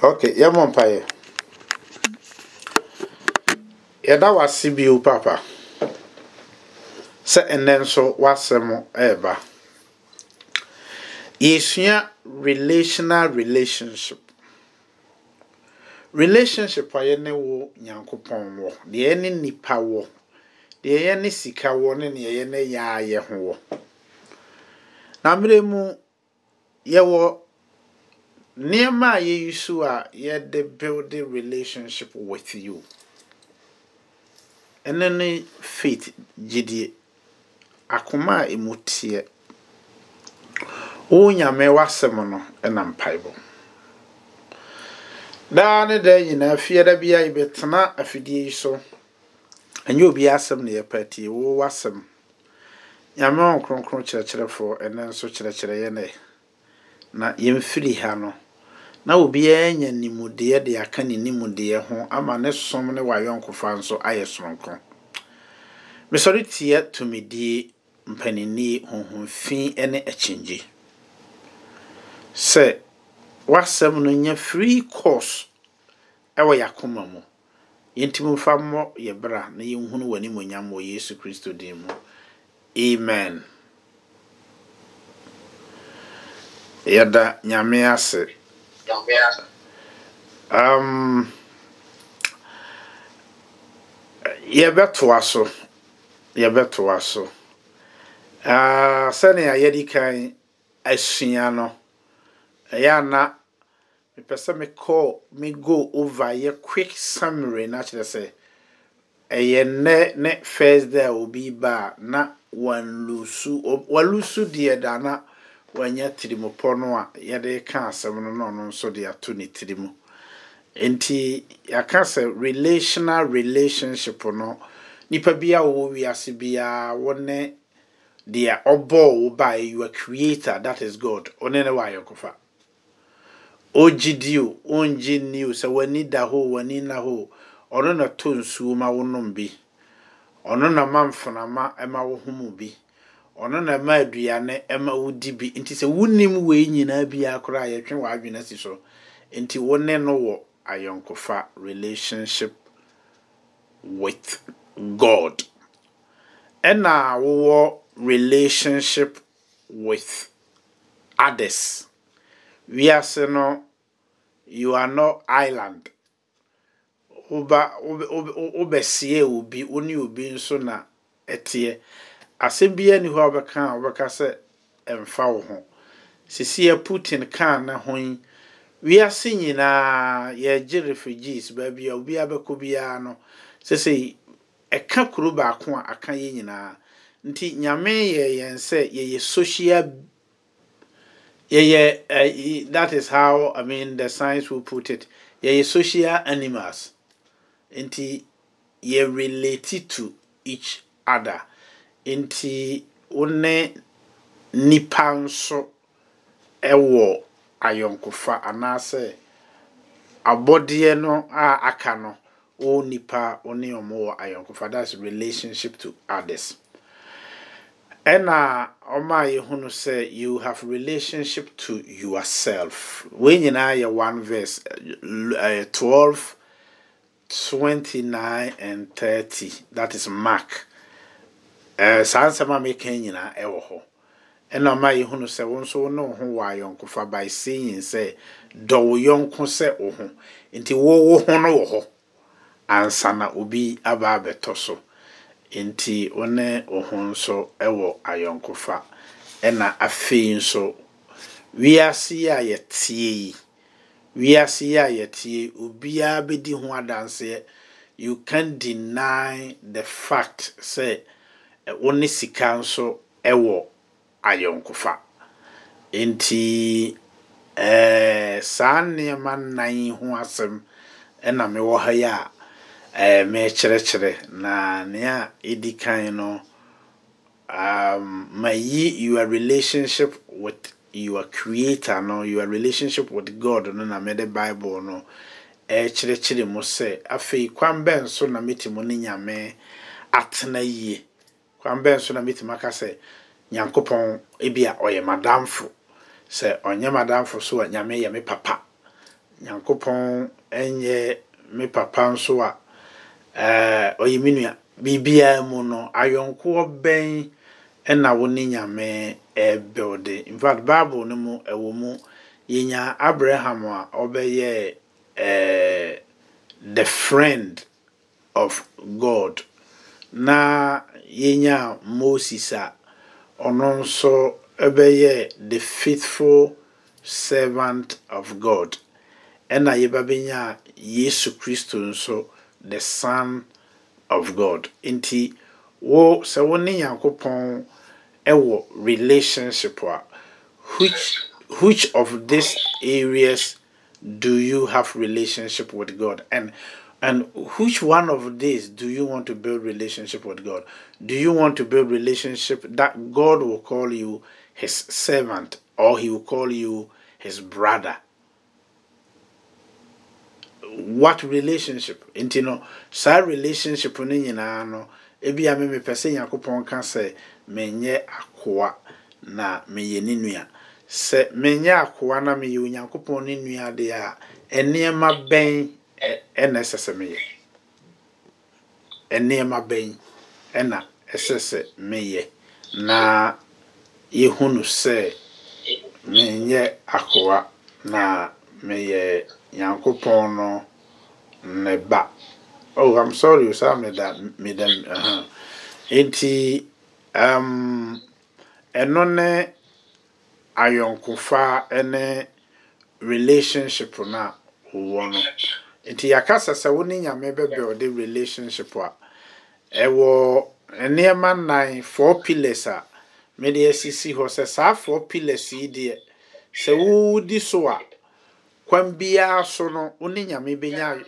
Okay, yɛmmɔ mpaeɛ. Yɛda wase bio papa sɛ ɛnnɛ nso w'asɛm ɛreba. Yɛsua relational relationship. Relationship a yɛne wo Nyankopɔn wɔ, deɛ yɛne nipa wɔ, deɛ yɛne sika wɔ ne deɛ yɛne yɛa yɛ ho wɔ. Na mmerɛ mu yɛwɔ nneɛma a yɛyi so a yɛde build relationship with you. Ɛno ne faith gyidie. Akoma a emu teɛ. Wo Nyame w'asɛm no ɛna mpaebɔ. Daa ne daa nyinaa fiada biara yɛbɛtena afidie yi so. Ɛnyɛ obiara asɛm na yɛpɛ tie wo w'asɛm. Nyame wɔn kronkron kyerɛkyerɛfoɔ ɛnɛ nso kyerɛkyerɛ yɛn na yɛmfiri ha no na obiara nya nimudeɛ de aka ne nimudeɛ ho ama ne som ne wayɔnkofa nso ayɛ soronko. Mesɔre tia tumidie, mpaninnie, honhomfi ne akyingye. Sɛ w'asɛm no nya free course ɛwɔ yɛakoma mu. Yɛntumi mfa mmɔ yɛ bra na yɛnhunu w'animonyam wɔ Yesu Kristo din mu. Amen. Yɛda Nyame ase. Um, yɛbɛtoa so. Yɛbɛtoa so. Uh, sɛnea yɛde kan asua no ɛyɛ ana mepɛ sɛ mekɔ me go over yɛ quick summary na kyerɛ sɛ ɛyɛ nnɛ ne first day a obi ba a na wanlusu walusu deɛ da na wanya tirimopɔ no a yɛde ka asɛm no na ɔno nso de ato ne tiri nti yɛaka sɛ relational relationship no nipa bi a wɔwɔ wiase biara wɔne deɛ ɔbɔɔ wo baeɛ you creator that is god. Ɔne ne wayɔkofa ɔgye di o ɔngye nni o sɛ w'ani da hɔ w'ani na hɔ ɔno na tɔ nsuo ma wonom bi. Ɔno na ma mfonama ma wo hom bi. Ɔno na ma aduane ma wodi bi. Nti sɛ wonim wei nyinaa biara koraa yɛtwe w'adwene si so. Nti wo ne no wɔ ayɔnkofa relationship with god. Ɛna wowɔ relationship with others. Wiase no you are not island. Wobɛseɛ obi wo ne obi nso na ɛteɛ asɛm biara ni hɔ a wobɛka a wobɛka sɛ ɛmfa wo ho. Sisi putin kaa ne ho yi wiase nyinaa yɛgye refugees baabi a obiara bɛkɔ biara no. Sɛsɛ ɛka kuro baako a aka yɛ nyinaa. Nti nyame yɛ yɛn sɛ yɛyɛ social yɛyɛ uh, that is how i mean the science will put it. Yɛyɛ social animals. Nti yɛ relate to each other. Nti wo ne nipa nso ɛwɔ ayɔnkofa anaasɛ abɔdeɛ no a aka no wo nipa wo ɔmo wɔ ayɔnkofa. That's relationship to others. Ɛna ɔma a yɛhunu sɛ you have relationship to yourself. Wei nyinaa yɛ one verse uh, 12 29 and 30 that is mark saa nsɛm a meka nyinaa ɛwɔ hɔ. Ɛna ɔma yɛhunu sɛ wo nso ne wo ho wɔ ayɔnkofa by saying sɛ dɔ yɔnko sɛ wo ho. Nti wo ho no wɔ hɔ. Ansa obi aba abɛtɔ so. Nti wo ne ho nso wɔ ayɔnkofa ɛna afei nso wiase yi a yɛtie yi wiase yi a yɛtie obiara bɛdi ho adanseɛ. You can deny the fact sɛ wo ne sika nso wɔ ayɔnkofa. Nti ɛɛ saa nneɛma nnan ho asɛm ɛna mewɔ ha yi a ɛɛ mekyerɛkyerɛ na nea ɛdi kan no um, mayi your relationship with your creator no your relationship with god no na mede bible no ɛkyerɛkyerɛ mu sɛ afei kwan bɛn so na metumi ne nyame atena yie kwan bɛn so na metumi aka sɛ nyankopɔn ebi a ɔyɛ madamfo. Sɛ ɔnyɛ madamfo so a nyame yɛ me papa. Nyankopɔn ɛnyɛ me papa nso a ɛɛ ɔyɛ me nua. Biribiara mu no ayɔnkoɔ bɛn ɛna wo ne nyame ɛɛbɛwde in fact bible no mu ɛwɔ mu yɛnya abraham a ɔbɛyɛ ɛɛ the friend of god. Na yɛnya moses a ɔno nso ɛbɛyɛ the faithful servant of god. Ɛna yɛbɛbɛnya yesu kristo nso the son of god. Nti wo sɛ wo ne nyankopɔn ɛwɔ relationship a which which of these areas do you have relationship with god? And and which one of these do you want to build relationship with god? Do you want to build relationship that god will call you his servant or he will call you his brother? What relationship? Nti no saa relationship no nyinaa no ebi a mepɛ sɛ nyankopɔn ka sɛ menyɛ akoa na meyɛ ne nua. Sɛ menyɛ akoa na meyɛ onyankopɔn ne nua deɛ a nneɛma bɛn ɛna ɛsɛ sɛ meyɛ nneɛma bɛn ɛna ɛsɛ sɛ meyɛ na yɛhu no sɛ menyɛ akoa na meyɛ nyankopɔn no ne ba oh i'm sorry saa meda meda uh-huh. nti um, ɛno ne ayɔnkofa ne relationship no a wowɔ no nti yɛakasa sɛ wo ne nyame bɛbɛɔde relationship a ɛwɔ nneɛma nnan four pillars a mede asisi hɔ. Sɛ saa four pillars yi deɛ sɛ wodi so a kwan biara so no wo ne nyame bɛnya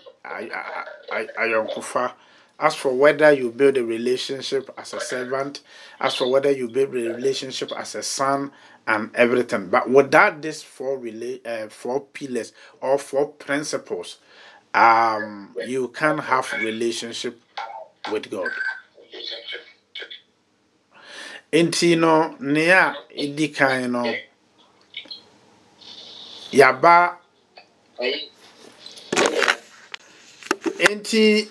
ayɔnkofa. As for whether you build a relationship as a servant as for whether you build a relationship as a son and everything. But without these four rela- uh, four pillars or four principles um you can have relationship with god. Nti no nea ɛdi kan no yaba nti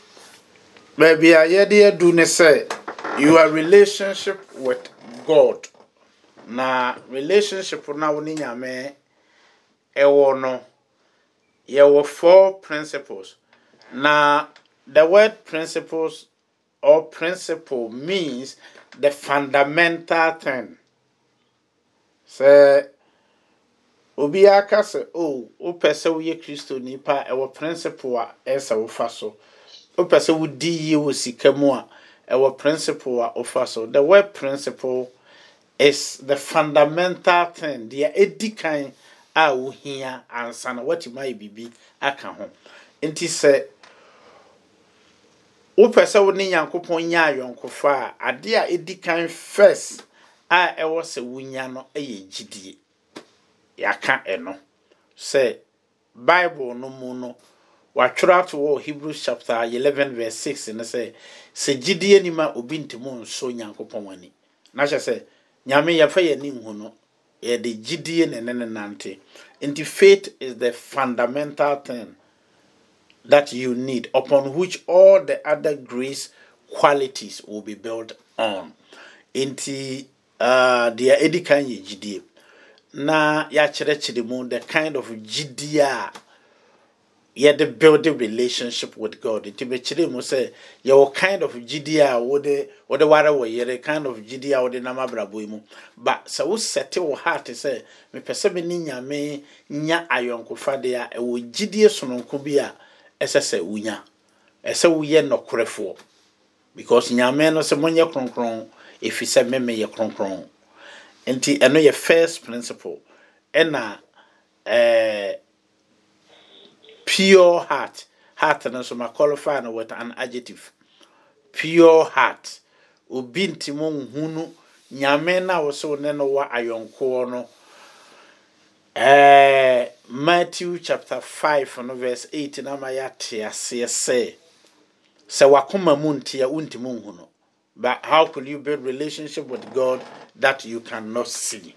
baabi a yɛde adu ne sɛ your relationship with god. Na relationship na wo ne nyame ɛwɔ no yɛwɔ four principles. Na the word principles or principle means the fundamental thing. Sɛ obiara ka sɛ o oh, wopɛ sɛ woyɛ kristo nipa ɛwɔ principle a ɛsɛ wofa so. Wopɛ sɛ wodi yie wɔ sika mu a principle a wofa so. The word principle is the fundamental thing. Deɛ ɛdi a wohia ansa na watumi ayɛ biribi aka ho. Nti sɛ wopɛ sɛ wo ne nyankopɔn nya ayɔnkofa a adeɛ a ɛdi kan first a ɛwɔ sɛ wonya no yɛ gyidie. Yɛaka ɛno. Sɛ bible no mu no watwerɛ ato wɔ hebrews chapter 11 verse 6 no sɛ sɛ gyidie nim a obi ntimi nso nyankopɔn ani. Na hyɛ sɛ nyame yɛfa yɛ anim hu no. Yɛde gyidie ne ne ne nante. Nti faith is the fundamental thing that you need upon which all the other grace qualities will be built on. Nti uh, deɛ ɛdi kan yɛ gyidie. Na yɛakyerɛkyerɛ mu the kind of gyidie a yɛde build a relationship with God. Nti bɛkyerɛ mu sɛ yɛwɔ kind of gyidie a wode wode ware wɔ yere kind of gyidie a wode nam abrabɔ mu. But sɛ wo sɛte wɔ heart sɛ mepɛ sɛ me ne nyame nya ayɔnkofa deɛ a ɛwɔ gyidie sononko bi a ɛsɛ sɛ wonya. Ɛsɛ woyɛ nnɔkorɛfoɔ because nyame no sɛ monyɛ kronkron ɛfiri sɛ meme yɛ kronkron. Nti ɛno yɛ first principle. Ɛna ɛɛ pure heart. Heart no nso ma qualify no with an adjective. Pure heart. Obi nti mo nhunu. Nyame na so ne no wɔ ayɔnkoɔ no. Ɛɛ matthew chapter five no verse eight na ma yɛate aseɛ sɛ sɛ wakoma mu nti a wontimi nhu no but how could you build relationship with god that you cannot see?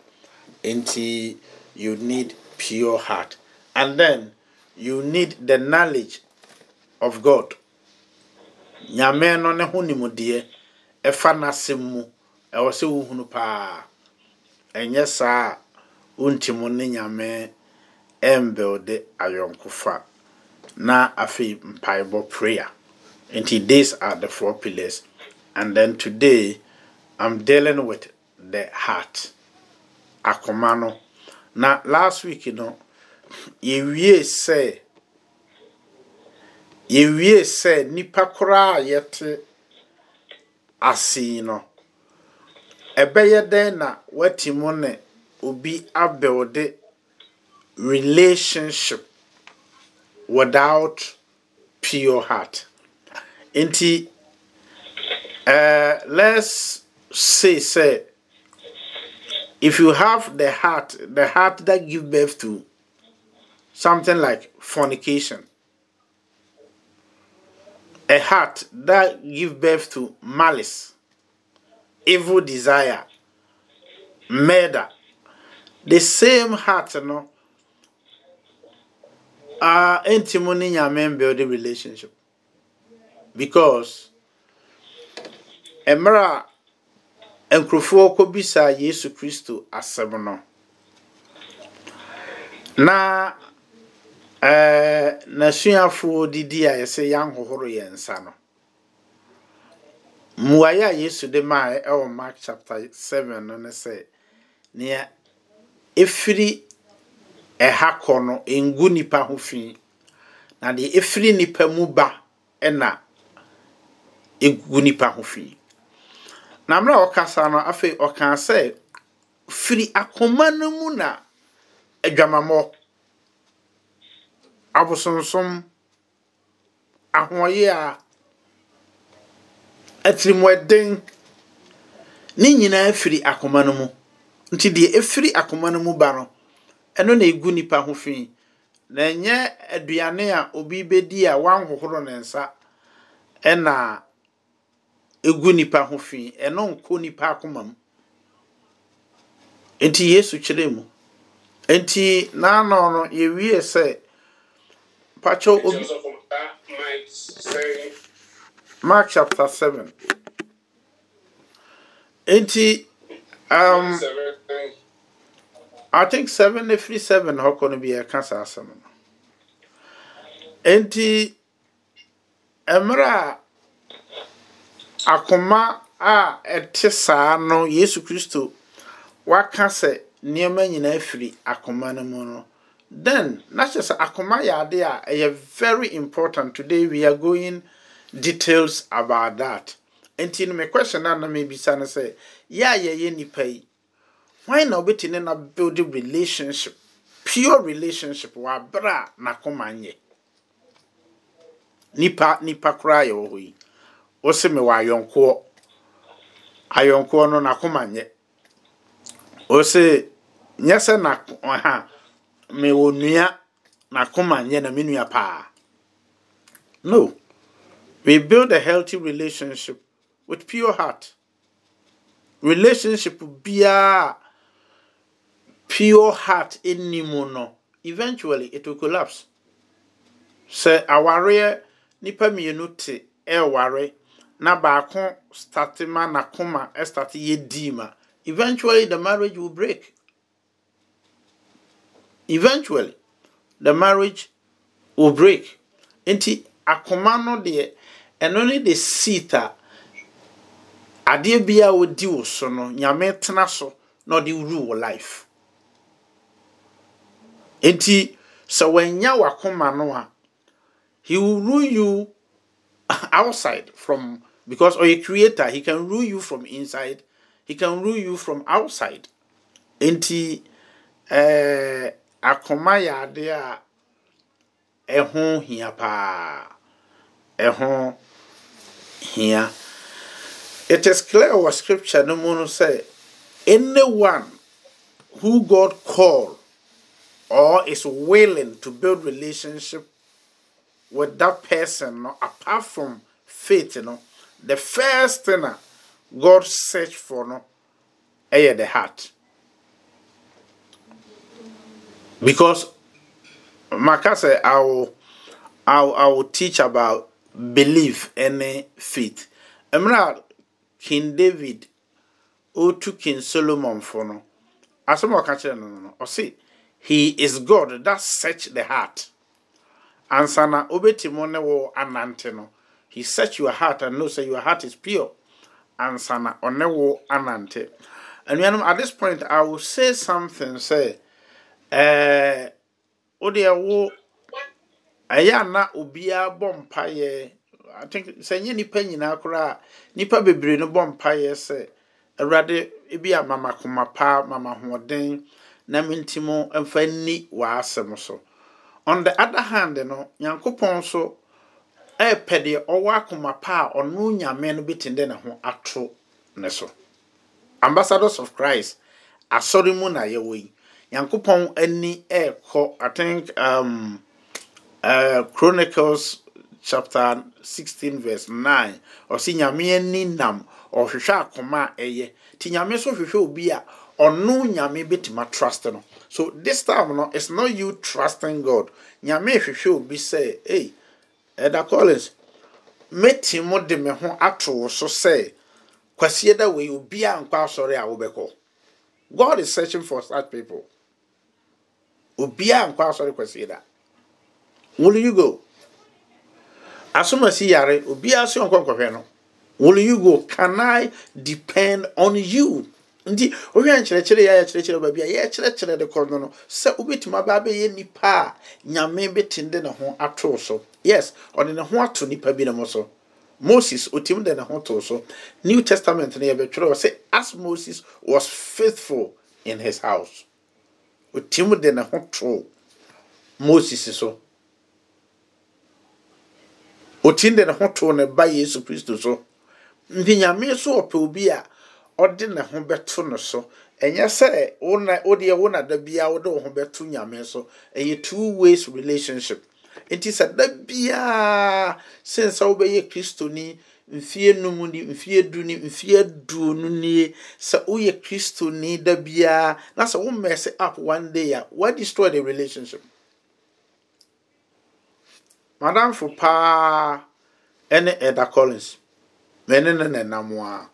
Until you need pure heart. And then you need the knowledge of god. Nyame no ne ho nimdeɛ. Ɛfa n'asɛm mu. Ɛwɔ sɛ wohunu paa. Ɛnyɛ saa a wontim ne nyame ɛmbɛwde ayɔnkofa na afei mpaebɔ prayer. Nti these are the four pillars. And then today i'm dealing with the heart. Akoma no. Na last week no yɛwie sɛ yɛwie sɛ nipa koraa a yɛte ase no ɛbɛyɛ dɛn na wati mu ne obi abɛwde relationship without pure heart? Nti uh, let's say say if you have the heart the heart that give birth to something like fornication. A heart that give birth to malice evil desire murder. The same heart no uh ntimo ne nyame build a relationship? Because mmerɛ a nkurɔfoɔ kɔbisa yesu kristo asɛm no ɛɛ n'asuafoɔ didi a yɛsɛ yɛnhohoro yɛn nsa no mmuaeɛ a yesu de maa ɛwɔ mark chapter seven no ne sɛ nea efiri ɛha kɔ no ngu nipa ho fi na deɛ efiri nipa mu ba ɛna egu nipa ho fi. Na mmerɛ a ɔkasa no afei ɔkaa sɛ firi akoma no mu na adwamammɔ abosonsom ahoɔyɛ a atirimuɔden ne nyinaa firi akoma no mu. Nti deɛ ɛfiri akoma no mu ba no ɛno na ɛgu nipa ho fi. Na ɛnyɛ aduane a obi bɛdi a wanhohoro ne nsa ɛna ɛgu nipa ho fi. Ɛno nkɔ nipa akoma mu. Nti yesu kyerɛ mu. Nti naanọ no yɛwie sɛ Pacho Obi. Mark chapter 7. Enti, um, I think 7 every 7 how can be a cancer asem. Enti, emra akoma a ɛte saa no yesu kristo waka sɛ nneɛma nyinaa firi akoma no mu no then na kyerɛ sɛ akoma yɛ ade a very important today we are going details about that. Nti no me question a na mebisa no sɛ yɛ a yɛyɛ nipa yi hwan na wobɛtumi na build relationship pure relationship wɔ abere a n'akoma nyɛ nipa nipa wɔ hɔ yi. Wosi mi wɔ ayɔnkoɔ ayɔnkoɔ no n'akoma nyɛ wosi nyɛ sɛ na ɔha. Nua na me nua paa. No. We build a healthy relationship with pure heart. Relationship biara pure heart ɛnni mu no eventually it will collapse. Sɛ awareɛ nipa mmienu te ɛɛware na baako start ma n'akoma ɛstart yɛ dii ma eventually the marriage will break eventually the marriage will break nti akoma no ɛno ne de seat a adeɛ bi a so no nyame tena so na ɔde life nti sɛ wɔanya wakoma no he will rule you outside from because ɔyɛ creator he can rule you from inside he can rule you from outside nti. Uh, akoma yɛ ade a ɛho hia paa. Ɛho hia. It is clear wɔ scripture no mu no sɛ anyone who god call or is willing to build relationship with that person no apart from faith no the first thing a god search for no ɛyɛ the heart because maka sɛ I will, I will, I will teach about belief and faith. Mmerɛ king david ɔtu king solomon fo no asɛm a ɔka kyerɛ no no. No oh, ɔse he is god that search the heart. Ansa na wobɛtumi ne wo anante no. He search your heart and knows that your heart is pure. Ansa na ɔne wo anante. Anuanom at this point i will say something say ɛɛ wodeɛ wo ɛyɛ ana obiara bɔ mpaeɛ. I think sɛ nye nipa nyinaa koraa nipa bebree no bɔ mpaeɛ sɛ awurade ebi a koma paa mama hoɔden na minti mu mfa nni w'asɛm so. On the other hand no nyankopɔn so ɛɛpɛ deɛ ɔwɔ akoma pa a nyame no bɛtumi ne ho ato ne so. Ambassadors of christ asɔre mu na yɛwɔ yi. Nyankopɔn ani ɛɛkɔ i think um, uh, chronicles chapter 16 verse 9 ɔsi nyame ani nam ɔhwehwɛ akoma a ɛyɛ. Nti nyame so hwehwɛ obi a ɔno nyame bɛtumi trust no. So this time no it's not you trusting god. Nyame hwehwɛ obi sɛ hey ɛda collins mɛti mo de me ho ato wo so sɛ kwasie da wei obiara nkɔ asɔre a wobɛkɔ. God is searching for such people obiara nkɔ asɔre kwasie da. Will you go? Asomasi yare obiara sɛ ɔnkɔ nkɔhwɛ no. Will you go? Can i depend on you? Nti wohwɛ nkyerɛkyerɛ yɛ kyerɛkyerɛ baabi a yɛkyerɛkyerɛ de kɔ no no sɛ wobɛtumi aba bɛyɛ nipa a nyame bɛtumi de ne ho ato so. Yes ɔde ne ho ato nipa bi ne mo so. Moses ɔtumi de ne ho to so. New testament no yɛbɛtwerɛ sɛ as moses was faithful in his house ɔtumi de ne ho to moses so. Ɔtumi de ne ho to ne ba yesu kristo so. Nti nyame so ɔpɛ obi a ɔde ne ho bɛto no so. Ɛnyɛ sɛ wona wodeɛ wo na da biara wode wo ho bɛto nyame so. Ɛyɛ two ways relationship. Nti sɛ da biara sen sɛ wobɛyɛ kristoni mfie num ni mfie du ni mfie aduonu nie sɛ woyɛ kristoni da biara na sɛ wo mess up one day ah, a what destroy the relationship? Madamfo paa ɛne ɛda collins mɛne ne nenam a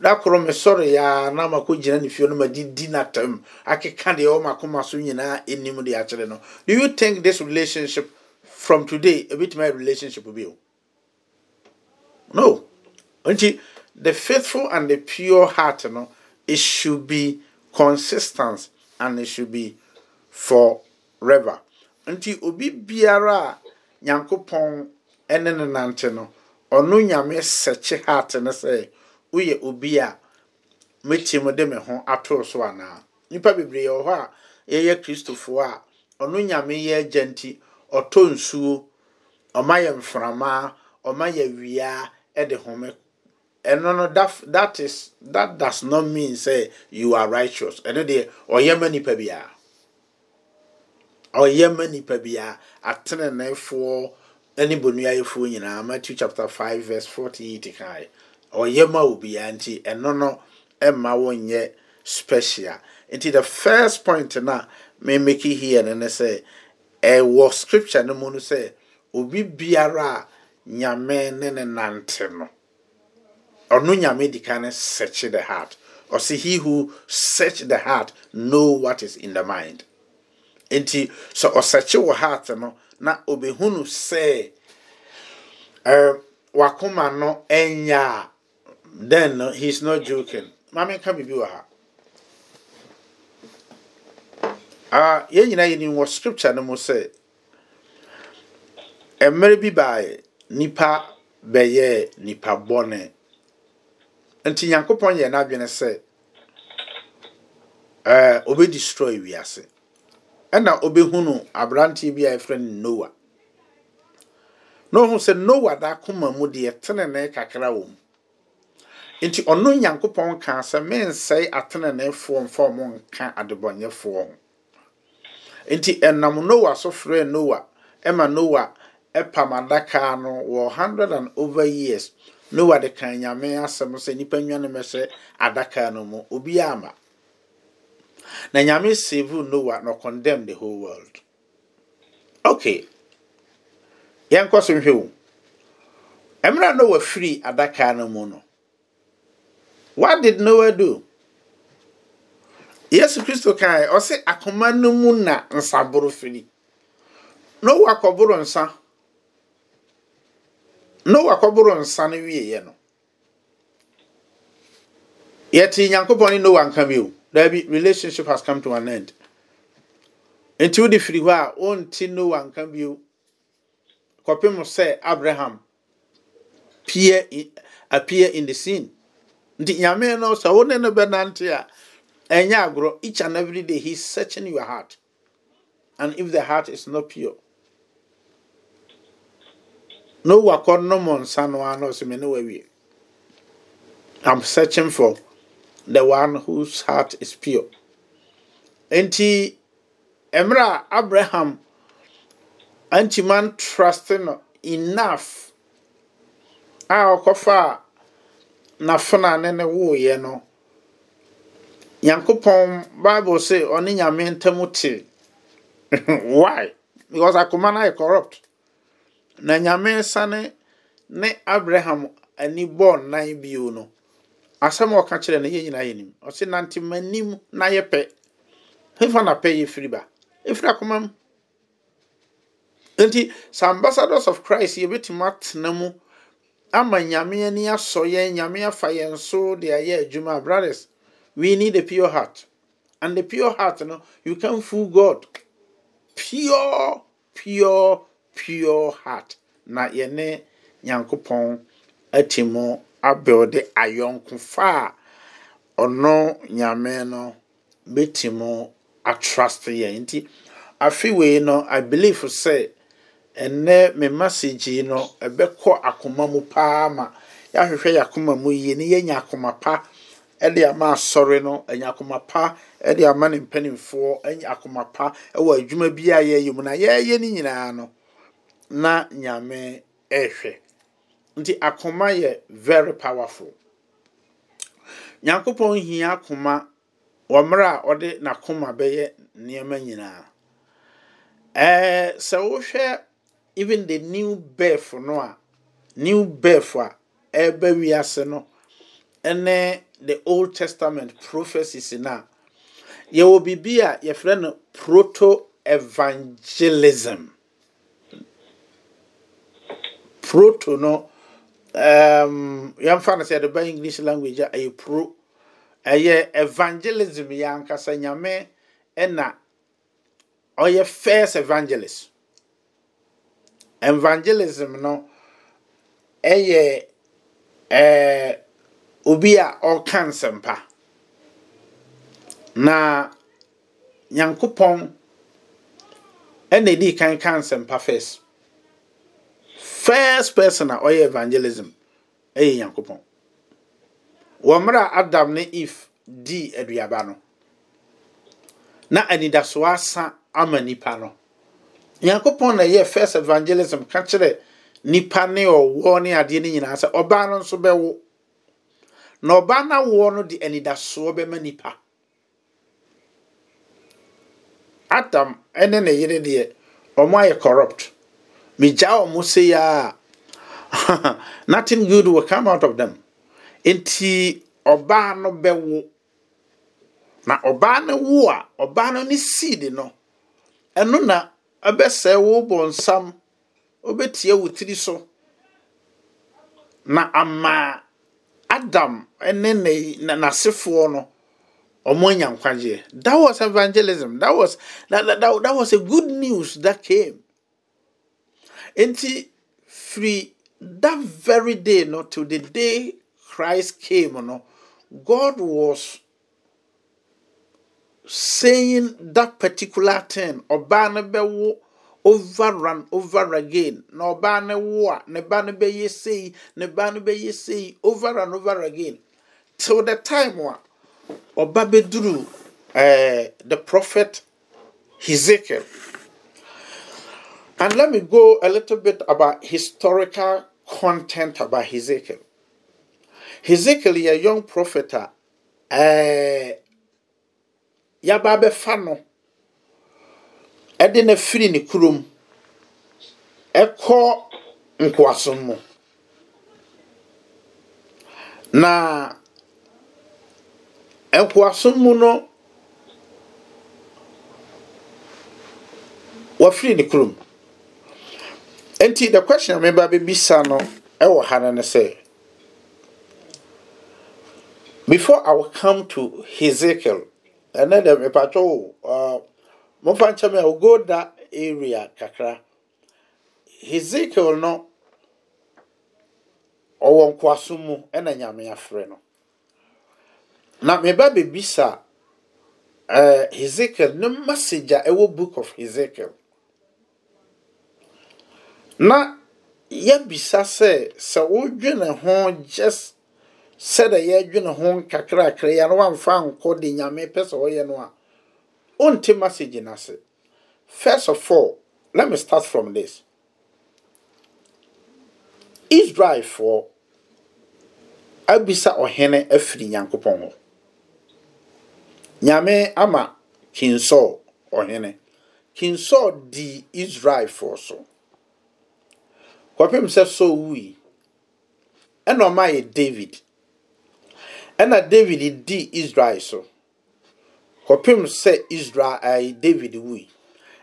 da koro mesɔre ya na makɔ gyina ne fie no madidi n'atam akeka deɛ ɔma akoma so nyinaa de no. Do you think this relationship from today ebitumi ayɛ relationship bi o no. Nti the faithful and the pure heart no it should be consistent and it should be forever. Nti obi biara a nyankopɔn ɛne ne nante no ɔno nyame sɛkye heart no sɛ woyɛ obi a mɛtie mu me ho ato so anaa nipa bebree wɔ hɔ a yɛyɛ kristofoɔ a nyame yɛ agya nti nsuo ɔma yɛ mframa ɔma yɛ wia ɛde home. Ɛno no that that is that does not mean say you are righteous. Ɛno deɛ ɔyɛ ma nipa biara ɔyɛ ma nipa biara ateneneefoɔ ɛne bonuayɛfoɔ nyinaa matthew chapter five verse forty eight kan ɔyɛ ma obiara nti ɛno no ɛma wɔnyɛ special. Nti the first point na me make here no ne sɛ ɛwɔ scripture no mu no sɛ obi biara nyame ne ne nante no. Ɔno nyame di kan search the heart. Ɔsi he who search the heart know what is in the mind. Nti sɛ ɔsɛkye wɔ heart no na obehunu sɛ ɛɛ wakoma no ɛnya then no he's not joking. Maame nka biribi wɔ ha. Ah yɛn nyinaa yɛn wɔ scripture no mu sɛ mmerɛ bi baaɛ nipa bɛyɛ nipa bɔne. Nti nyankopɔn yɛ n'adwene sɛ ɛɛ obe destroy wiase. Ɛna obehunu aberanteɛ bi a yɛfrɛ no noa. Na sɛ noa da akoma mu deɛ tenenee kakra wɔ mu. Nti ɔno nyankopɔn kaa sɛ mensɛe ateneneefoɔ mfa ɔmo nka adebɔnyɛfoɔ ho. Nti ɛnam noa so frɛ noa ɛma noa ɛpam adaka no wɔ hundred and over years. Noa de kan nyame asɛm sɛ nipa nwane mɛhyɛ adaka no mu. Obi ama. Na nyame save noa na condemn the whole world. Okay yɛnkɔ so nhwɛ o mmerɛ na wafiri adaka no mu no what did noah do? Yesu kristo kae ɔse akoma no mu na nsaboro firi. Noah kɔboro nsa. Noah kɔboro nsa no wieɛ no yɛte nyankopɔn ne noah nka bio. Daabi relationship has come to an end. Nti wode firi hɔ a wonte noah nka bio kɔpem sɛ abraham in, appear in the scene. Nti nyame no sɛ wo ne no bɛnante a ɛnyɛ agorɔ. Each and every day he's searching your heart. And if the heart is not pure no wakɔ nom nsa no ano sɛ me ne wawie i'm searching for the one whose heart is pure. Nti mmerɛ a abraham antiman trust no enough. A ɔkɔfa n'afena ne ne woeɛ no. Nyankopɔn bible say ɔne nyame ntam te why? Because akoma no ayɛ corrupt na nyame sane ne abraham ani bɔɔ nan bio no asɛm a ɔka kyerɛ no yɛ nyinaa yɛ nim. Ɔse nante m'anim na yɛ pɛ hefa na pɛ yɛ firi ba. Ɛfiri akoma mu. Nti sɛ ambassadors of christ yɛbɛtumi atena mu ama nyame ani asɔ yɛn nyame afa yɛn so de ayɛ adwuma. Brothers we need a pure heart. And the pure heart no you can fool god. Pure pure pure heart. Na yɛne nyankopɔn ati mu abɛɔde ayɔnkofa a ɔno nyame no bɛtumi atrust yɛn. Nti afe no i believe sɛ ɛnɛ me message no ɛbɛkɔ akoma mu paa ma. Yɛahwehwɛ yɛ akoma mu yie ne yɛnya akoma pa ɛde ama asɔre no ɛnya akoma pa ɛde ama ne mpanimfoɔ ɛnya akoma pa ɛwɔ adwuma bi a yɛyɛ mu. Na yɛyɛ ne nyinaa no na nyame ɛrehwɛ nti akoma yɛ very powerful. Nyankopɔn hia akoma wɔ mmerɛ a ɔde n'akoma bɛyɛ nneɛma nyinaa. Ɛɛ sɛ wohwɛ even the new birth no a new birth a ɛreba wiase no ɛne the old testament prophecies no a yɛwɔ biribi a yɛfrɛ no proto evangelism proto no. Um, yɛmfa no sɛ yɛde ba english language a ɛyɛ pro ɛyɛ evangelism yɛ ankasa nyame ɛna ɔyɛ first evangelist. Evangelism no ɛyɛ ɛɛ obi a ɔka nsɛmpa. Na nyankopɔn ɛna edi kan ka nsɛmpa first first person a ɔyɛ evangelism ɛyɛ nyankopɔn. Wɔ mmerɛ adam ne eve dii aduaba no na anidasoɔ asa ama nipa no. Nyankopɔn na ɛyɛ first evangelism ka kyerɛ nipa ne ɔwɔ ne adeɛ no nyinaa sɛ ɔbaa no nso bɛwo. Na ɔbaa no awoɔ no de anidasoɔ bɛma nipa adam ne ne yere deɛ ɔmo ayɛ corrupt. Megyaa ɔmo se ya nothing good will come out of them. Nti ɔbaa no bɛwo na ɔbaa no wo a ɔbaa no ne seed no. Ɛno na ɛbɛsɛe wo bɔnsam wobɛtia wo tiri so. Na ama adam ne n'asefoɔ no ɔmo anya nkwagyeɛ that was evangelism. That was that, that, that was a good news that came. Nti firi that very day no to the day christ came no god was saying that particular thing ɔbaa no over and over again no wo ne ba no bɛyɛ sei ne over and over again till the time a ɔba uh, the prophet Ezekiel. And let me go a little bit about historical content about Ezekiel. Ezekiel a young prophet yaba abɛfa no ɛde no afiri ne kurom ɛkɔ nkoasom mu na nkoasom no wafiri ne nti the question a meba bɛbisa no ɛwɔ ha no ne sɛ before i will come to hezekiel ɛnɛ dɛ mepatwɛ wo uh, momfa nkyɛ me a go that area kakra. Hezekiel no ɔwɔ nkoasom mu ɛna nyame afrɛ no. Na meba bebisa uh, hezekiel ne message a ɛwɔ book of hezekiel na yɛbisa sɛ sɛ wodwene ho just sɛda yɛdwene ho nkakrakra yɛ no wamfa nkɔ de nyame pɛ sɛ ɔyɛ no a wonte message no ase. First of all let me start from this. Israelfoɔ abisa ɔhene afiri nyankopɔn hɔ. Nyame ama kinsɔɔ ɔhene. Kinsɔɔ di israelfoɔ so. Kɔpem sɛ Saul wui. Ɛna ɔma yɛ David. Ɛna David di Israel so. Kɔpem sɛ Israel ɛɛ David wui.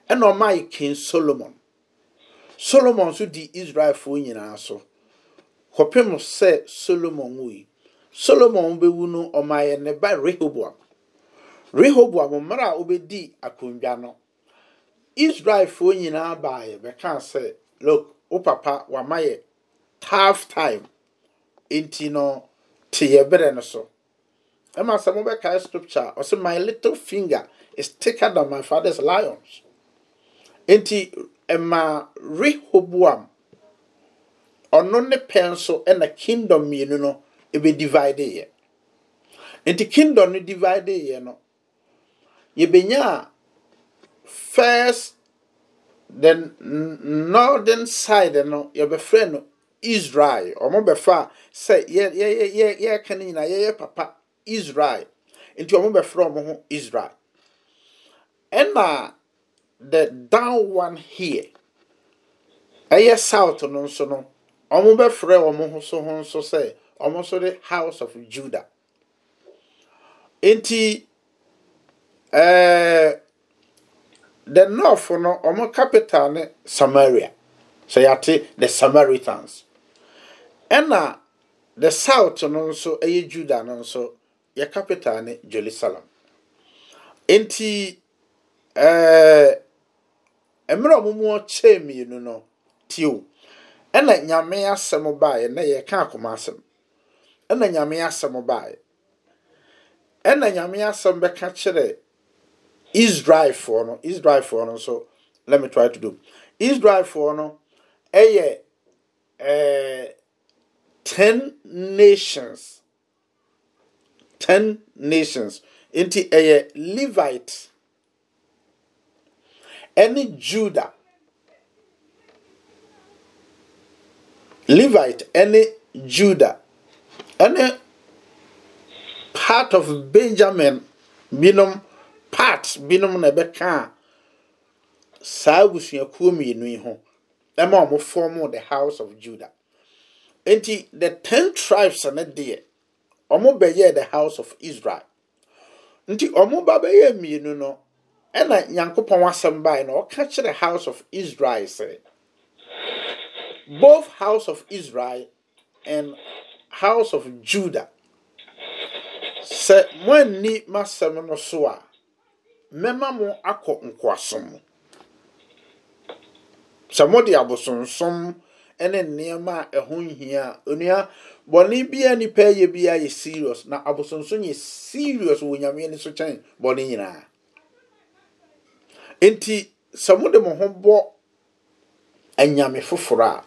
Ɛna ɔma yɛ King Solomon. Solomon nso di Israelfoɔ nyinaa so. Kɔpem sɛ Solomon wui. Solomon bɛwu no ɔma yɛ ne ba Rehoboam. Rehoboam mmerɛ a ɔbɛdi akonnwa no Israelfoɔ nyinaa baeɛ bɛka sɛ look wo papa wama yɛ half time. Nti no te yɛ berɛ no so. Ɛma sɛ mobɛkae scripture ɔsɛ my little finger is thicker than my father's lions. Nti ɛma rehoboam ɔno ne pɛ nso ɛna kingdom mmienu no ɛbɛdivide yɛ. Nti kingdom no divide yɛ no yɛbɛnya first the northern side no yɛbɛfrɛ no israel. Ɔmo bɛfa sɛ yɛ yɛ yɛ yɛka no nyinaa yɛyɛ papa israel. Nti ɔmo bɛfrɛ ɔmo ho israel. Ɛna the down one here ɛyɛ south no nso no ɔmo bɛfrɛ ɔmo ho so ho nso sɛ ɔmo nso de house of judah. Ɛɛ. Uh, the north no ɔmo capital ne samaria. Sɛ yɛate the samaritans. Ɛna the south no nso ɛyɛ juda no nso yɛ capital ne jerusalem. Nti ɛɛ mmerɛ a ɔmo mu ɔkyɛɛ mmienu no tio. Ɛna nyame asɛm baeɛ na yɛka akoma asɛm ɛna nyame asɛm baeɛ ɛna nyame asɛm bɛka kyerɛ israelfoɔ no israelfoɔ no nso let me try to do. Israelfoɔ no ɛyɛ ɛɛ eh, ten nations ten nations nti ɛyɛ levite ɛne judah levite ɛne judah ɛne part of benjamin binom part binom na ɛbɛka a saa abusuakuo mmienu yi ho ɛma wɔn form the house of judah. Nti the ten tribes no deɛ wɔn bɛyɛ the house of israel. Nti wɔn ba bɛyɛ mmienu no ɛna nyankopɔn asɛm baa na ɔka kyerɛ house of israel sɛ both house of israel and house of judah. Sɛ mo anni m'asɛm no so a mɛma mo akɔ nkoasom. Sɛ mode abosonsom ne nneɛma a ɛho nhia onua bɔne bia nipa yɛ bia yɛ serious na abosonsom yɛ serious wɔ nyame ani so kyɛn bɔne nyinaa. Nti sɛ mode mo ho bɔ anyame foforɔ a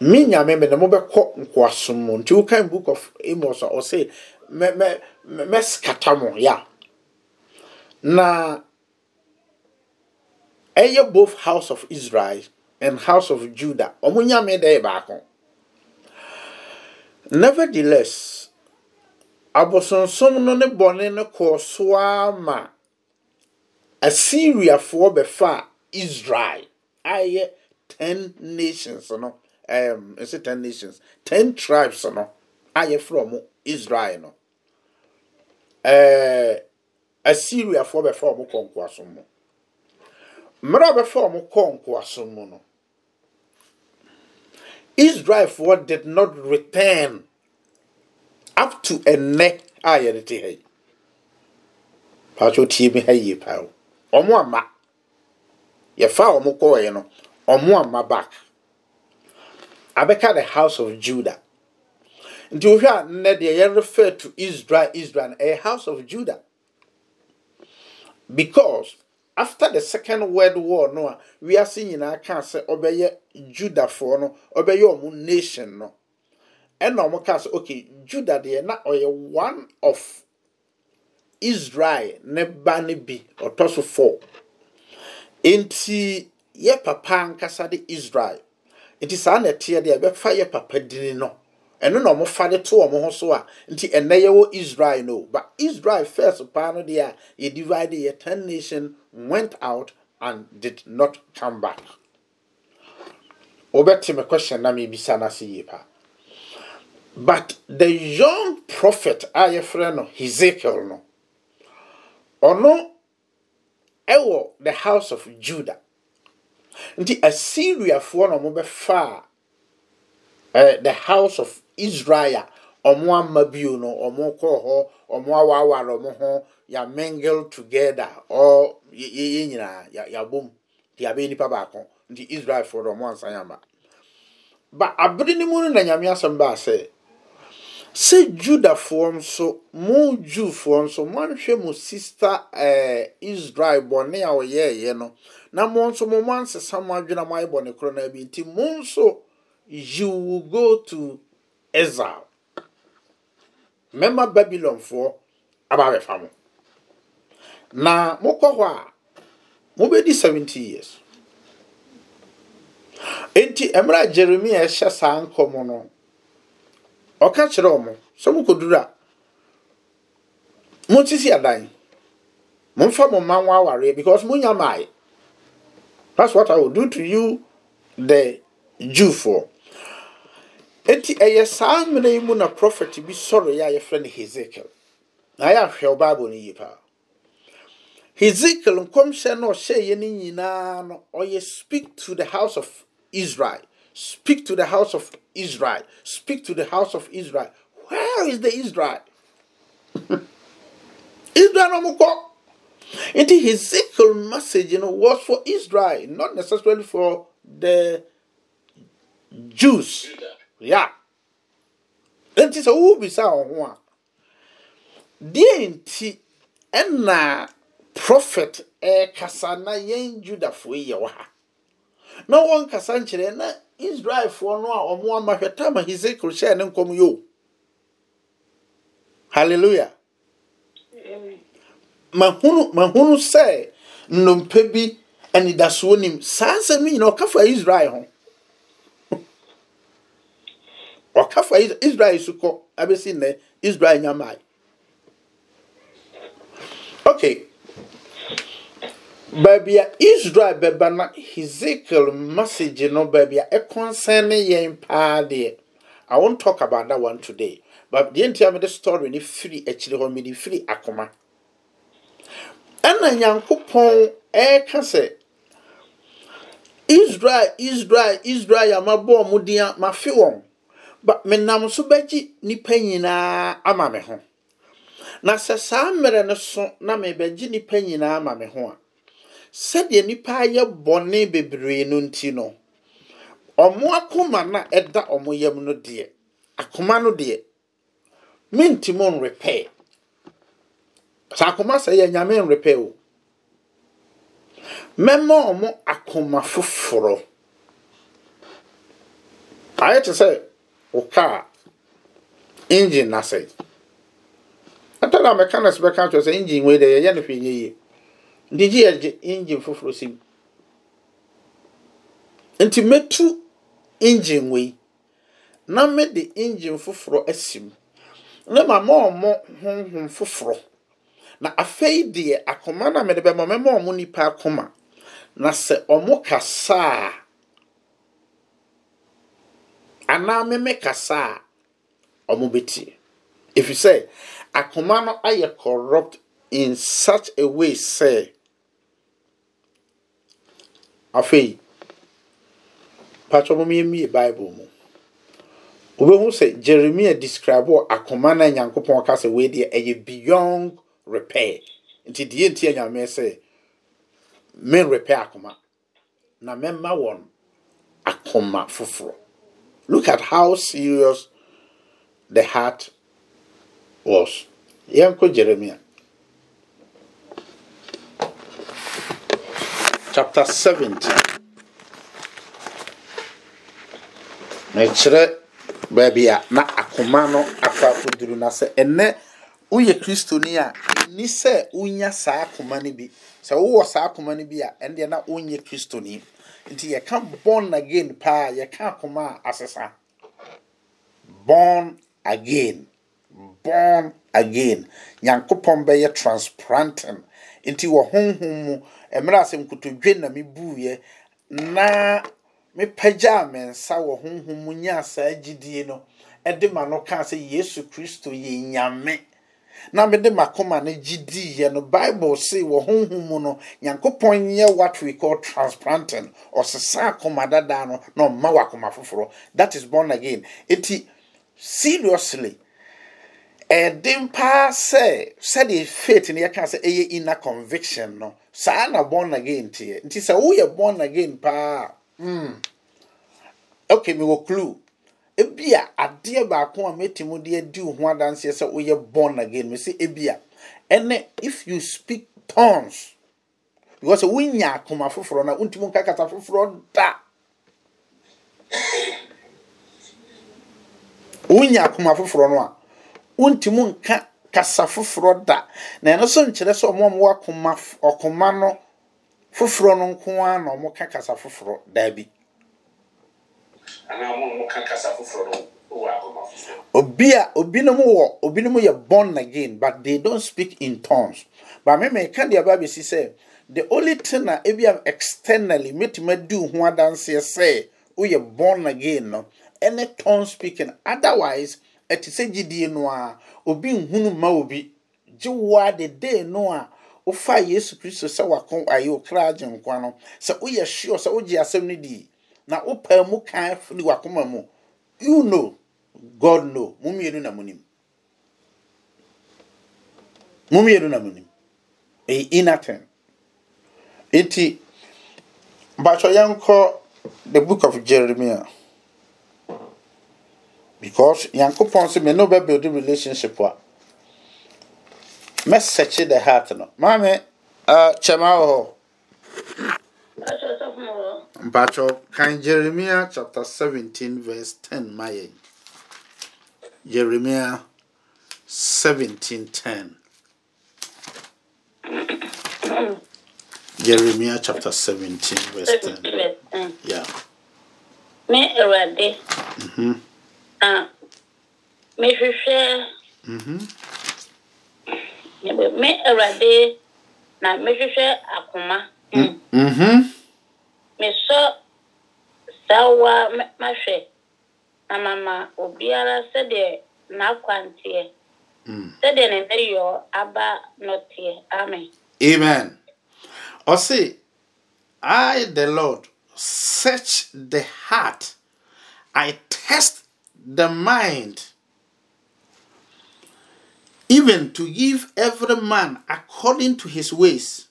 me nyame me na mobɛkɔ nkoasom mu. Nti wokan book of amos a ɔse mɛskata mo ya. Na ɛyɛ both house of israel and house of judah. Ɔmo nyame dɛ yɛ baako nevertheless abosonsom no ne bɔne no kɔɔ so ara ma bɛfa israel. Ayɛ ten nations no um, ɛsɛ ten nations ten tribes no a yɛfrɛ ɔmo israel no. Ɛɛ assyriafoɔ bɛfa ɔmo kɔ nkoasom mu. Mmerɛ a bɛfa ɔmo kɔ nkoasom mu no did not return up to a yɛde te ha yi. Paatwo tie mi ha yie paa ɔmo ama yɛfa ɔmo kɔɔɛ no ɔmo ama back. Abɛka the house of judah. Nti wohwɛ a nnɛ deɛ yɛrefer to israel israel ɛyɛ house of judah because after the second world war no a wiase nyinaa kaa sɛ ɔbɛyɛ judahfoɔ no ɔbɛyɛ ɔmo nation no. Ɛna ɔmo kaa sɛ okay judah deɛ na ɔyɛ one of israel ne ba ne bi ɔtɔ so four. Nti yɛ papa ankasa de israel. Nti saa na ɛteɛ deɛ ɛbɛfa yɛ papa dini no ɛno na ɔmo fa de to ɔmo ho so a nti ɛnɛ yɛwɔ israel no. But israel first paa no deɛ a yɛ divide yɛ ten nation went out and did not come back. Wobɛte me question na mebisa no ase yie paa. But the young prophet a yɛfrɛ no hezekiel no ɔno ɛwɔ the house of judah. Nti assyriafoɔ na ɔmo bɛfa uh, the house of israel. Ɔmo ama bio no ɔmo kɔɔ hɔ ɔmo awaware ɔmo ho ya mingle together. Ɔ yɛ nyinaa yɛabom nti yɛabɛyɛ nipa baako. Nti israelfoɔ no ɔmo ansan ama ba abere no mu no na nyame asɛm baa sɛ sɛ judafoɔ nso mo jewfoɔ nso moanhwɛ mo sister eh, israel bɔne a ɔyɛɛyɛ no na mo nso mo mo ansesa mo adwena mo ayɛ bɔne korɔ no bi. Nti mo nso you go to exile mɛma babylonfoɔ aba abɛfa mo. Na mokɔ hɔ a mobɛdi 70 years. Enti mmerɛ a jeremia ɛhyɛ saa nkɔm no ɔka kyerɛ ɔmo sɛ mokɔduru a montisi adan. Momfa mo mma nwa awareɛ because monya maae that's what i will do to you the jewfoɔ enti ɛyɛ saa mmerɛ yi mu na prophet bi sɔre yɛ a yɛfrɛ no hezekiel na ayɛ ahwɛ wo bible no yie paa. Hezekiel nkɔmhyɛ no ɔhyɛeɛ no nyinaa no ɔyɛ speak to the house of israel. Speak to the house of israel. Speak to the house of israel. Where is the israel? Israel no mokɔ nti hezekiel message no was for israel not necessarily for the jews yeah nti sɛ wobisa wo ho a deɛ nti ɛna prophet ɛrekasa na yɛn judafoɔ yi yɛ wɔ ha. Na wɔnkasa nkyerɛ na israelfoɔ no a ɔmo ama hwɛ tam a hezekiel hyɛɛ ne nkɔm yi o. Hallelujah. Mahunu mahunu sɛ nnompe bi anidasoɔ nim. Saa nsɛm yi nyina ɔka fa israel ho. Ɔka fa israel so kɔ abɛsi israel okay baabi a israel bɛba na hezekiel message no baabi a ɛkɔnsɛn ne yɛn paa deɛ i won't talk about that one today. But deɛ nti a mede story ne firi akyire hɔ mede firi akoma. Ɛna nyankopɔn ɛreka sɛ israel israel israel a mabɔ ɔmo din a mafe wɔn menam so bɛgye nnipa nyinaa ama me ho. Na sɛ saa mmerɛ no so na mebɛgye nnipa nyinaa ama me ho a sɛdeɛ nnipa ayɛ bɔne bebree no nti no ɔmo akoma na ɛda ɔmo yam no deɛ akoma no deɛ mentimi nrepɛɛ sɛ akoma sɛ yɛ nyame nrepɛ o. Mɛma ɔmo akoma foforɔ. Ayɛ te sɛ wo kaa engine nasɛe. Ɛtɔ da mechanics bɛka kyerɛ sɛ engine wei dɛ yɛyɛ no hwee yie. Nti gye yɛgye engine foforɔ sim nti mɛtu engine wei na mede engine foforɔ asim na mama ɔmo honhom foforɔ. Na afei deɛ akoma na mede bɛma mɛma ɔmo nipa akoma. Na sɛ ɔmo kasa a anaa meme kasa a ɔmo bɛtie ɛfiri sɛ akoma no ayɛ corrupt in such a way sɛ afei patro mo yɛmmie bible mu. Wobɛhu sɛ jeremia describe akoma no a nyankopɔn ka sɛ wei deɛ ɛyɛ beyond repair. Nti deɛ nti a nyame sɛ men repair akoma. Na mɛma wɔn akoma foforɔ look at how serious the heart was. Yɛnkɔ jeremia chapter 70 mekyerɛ baabi a na akoma no akɔ akɔduru na sɛ ɛnɛ woyɛ kristoni a ni sɛ wonya saa akoma no bi. Sɛ wowɔ saa akoma no bi a ɛndeɛ na wonyɛ kristoni nti yɛka born again paa yɛka akoma a asesa born again. Born again. Nyankopɔn bɛyɛ transplanting. Nti wɔ honhom mu mmerɛ a sɛ nkotodwe na mebuiɛ na mepagyaa me nsa wɔ honhom mu nyaa saa gyidie no ɛde ma no kaa sɛ yesu kristo yɛ nyame na mede makoma no gyidiiɛ no bible se wɔ honhom mu no nyankopɔn nyɛ what we call transplanting. Ɔsesa akoma dadaa no na ɔma wɔ akoma foforɔ. That is born again. Eti seriously ɛden paa sɛ sɛdeɛ faith no yɛka sɛ ɛyɛ inner conviction no saa na born again teɛ. Nti sɛ woyɛ born again paa mm. okay mewɔ clue ebia adeɛ baako a mɛtumi de adi wo ho adanseɛ sɛ woyɛ born again. Me sɛ ebia ɛnɛ if you speak tongues because wonya akoma foforɔ na wontumi nka kasa foforɔ da. Wonya akoma foforɔ no a wontumi nka kasa foforɔ da. Na ɛno so nkyerɛ sɛ ɔmo a ɔmo akoma ɔkoma no foforɔ no nko ara na ɔmo ka kasa foforɔ daabi. Obi a obinom wɔ obinom yɛ born again but they don't speak in tongues. But me meka deɛ aba bɛsi sɛ the only thing na ebi a externally metuma di ho adanseɛ sɛ woyɛ born again no ɛne tongue speaking. Otherwise ɛte sɛ gyidie no a obi nhunu ma obi. Gye wo a de day no a wofa yesu kristo sɛ wako ayɛ okra agye nkwa no sɛ woyɛ sure sɛ wogye asɛm no di na wopaa mu kan firi wakoma mu you know god know. Mo mmienu na mo nim mo mmienu na mo nim ɛyɛ inner thing eti mbatwɛ yɛnkɔ the book of jeremiah. Because nyankopɔn sɛ me ne wobɛbuild relationship a mɛsɛkye the heart no. Maame uh, kyɛma wɔ mpatwɛ kan jeremia chapter 17 verse 10 ma yɛn jeremia 17 10 jeremia chapter 17 verse 10 yeah. Me awurade. Mhm na mehwehwɛ mhm me awurade na me mehwehwɛ akoma. Mhm mesɔ sawa mahwɛ. Na mama obiara sɛdeɛ n'akwanteɛ Mm. sɛdeɛ ne nneyɛɔ aba nɔteɛ. Amen. Amen. Or say, I, the Lord, search the heart, I test the mind, even to give every man according to his ways,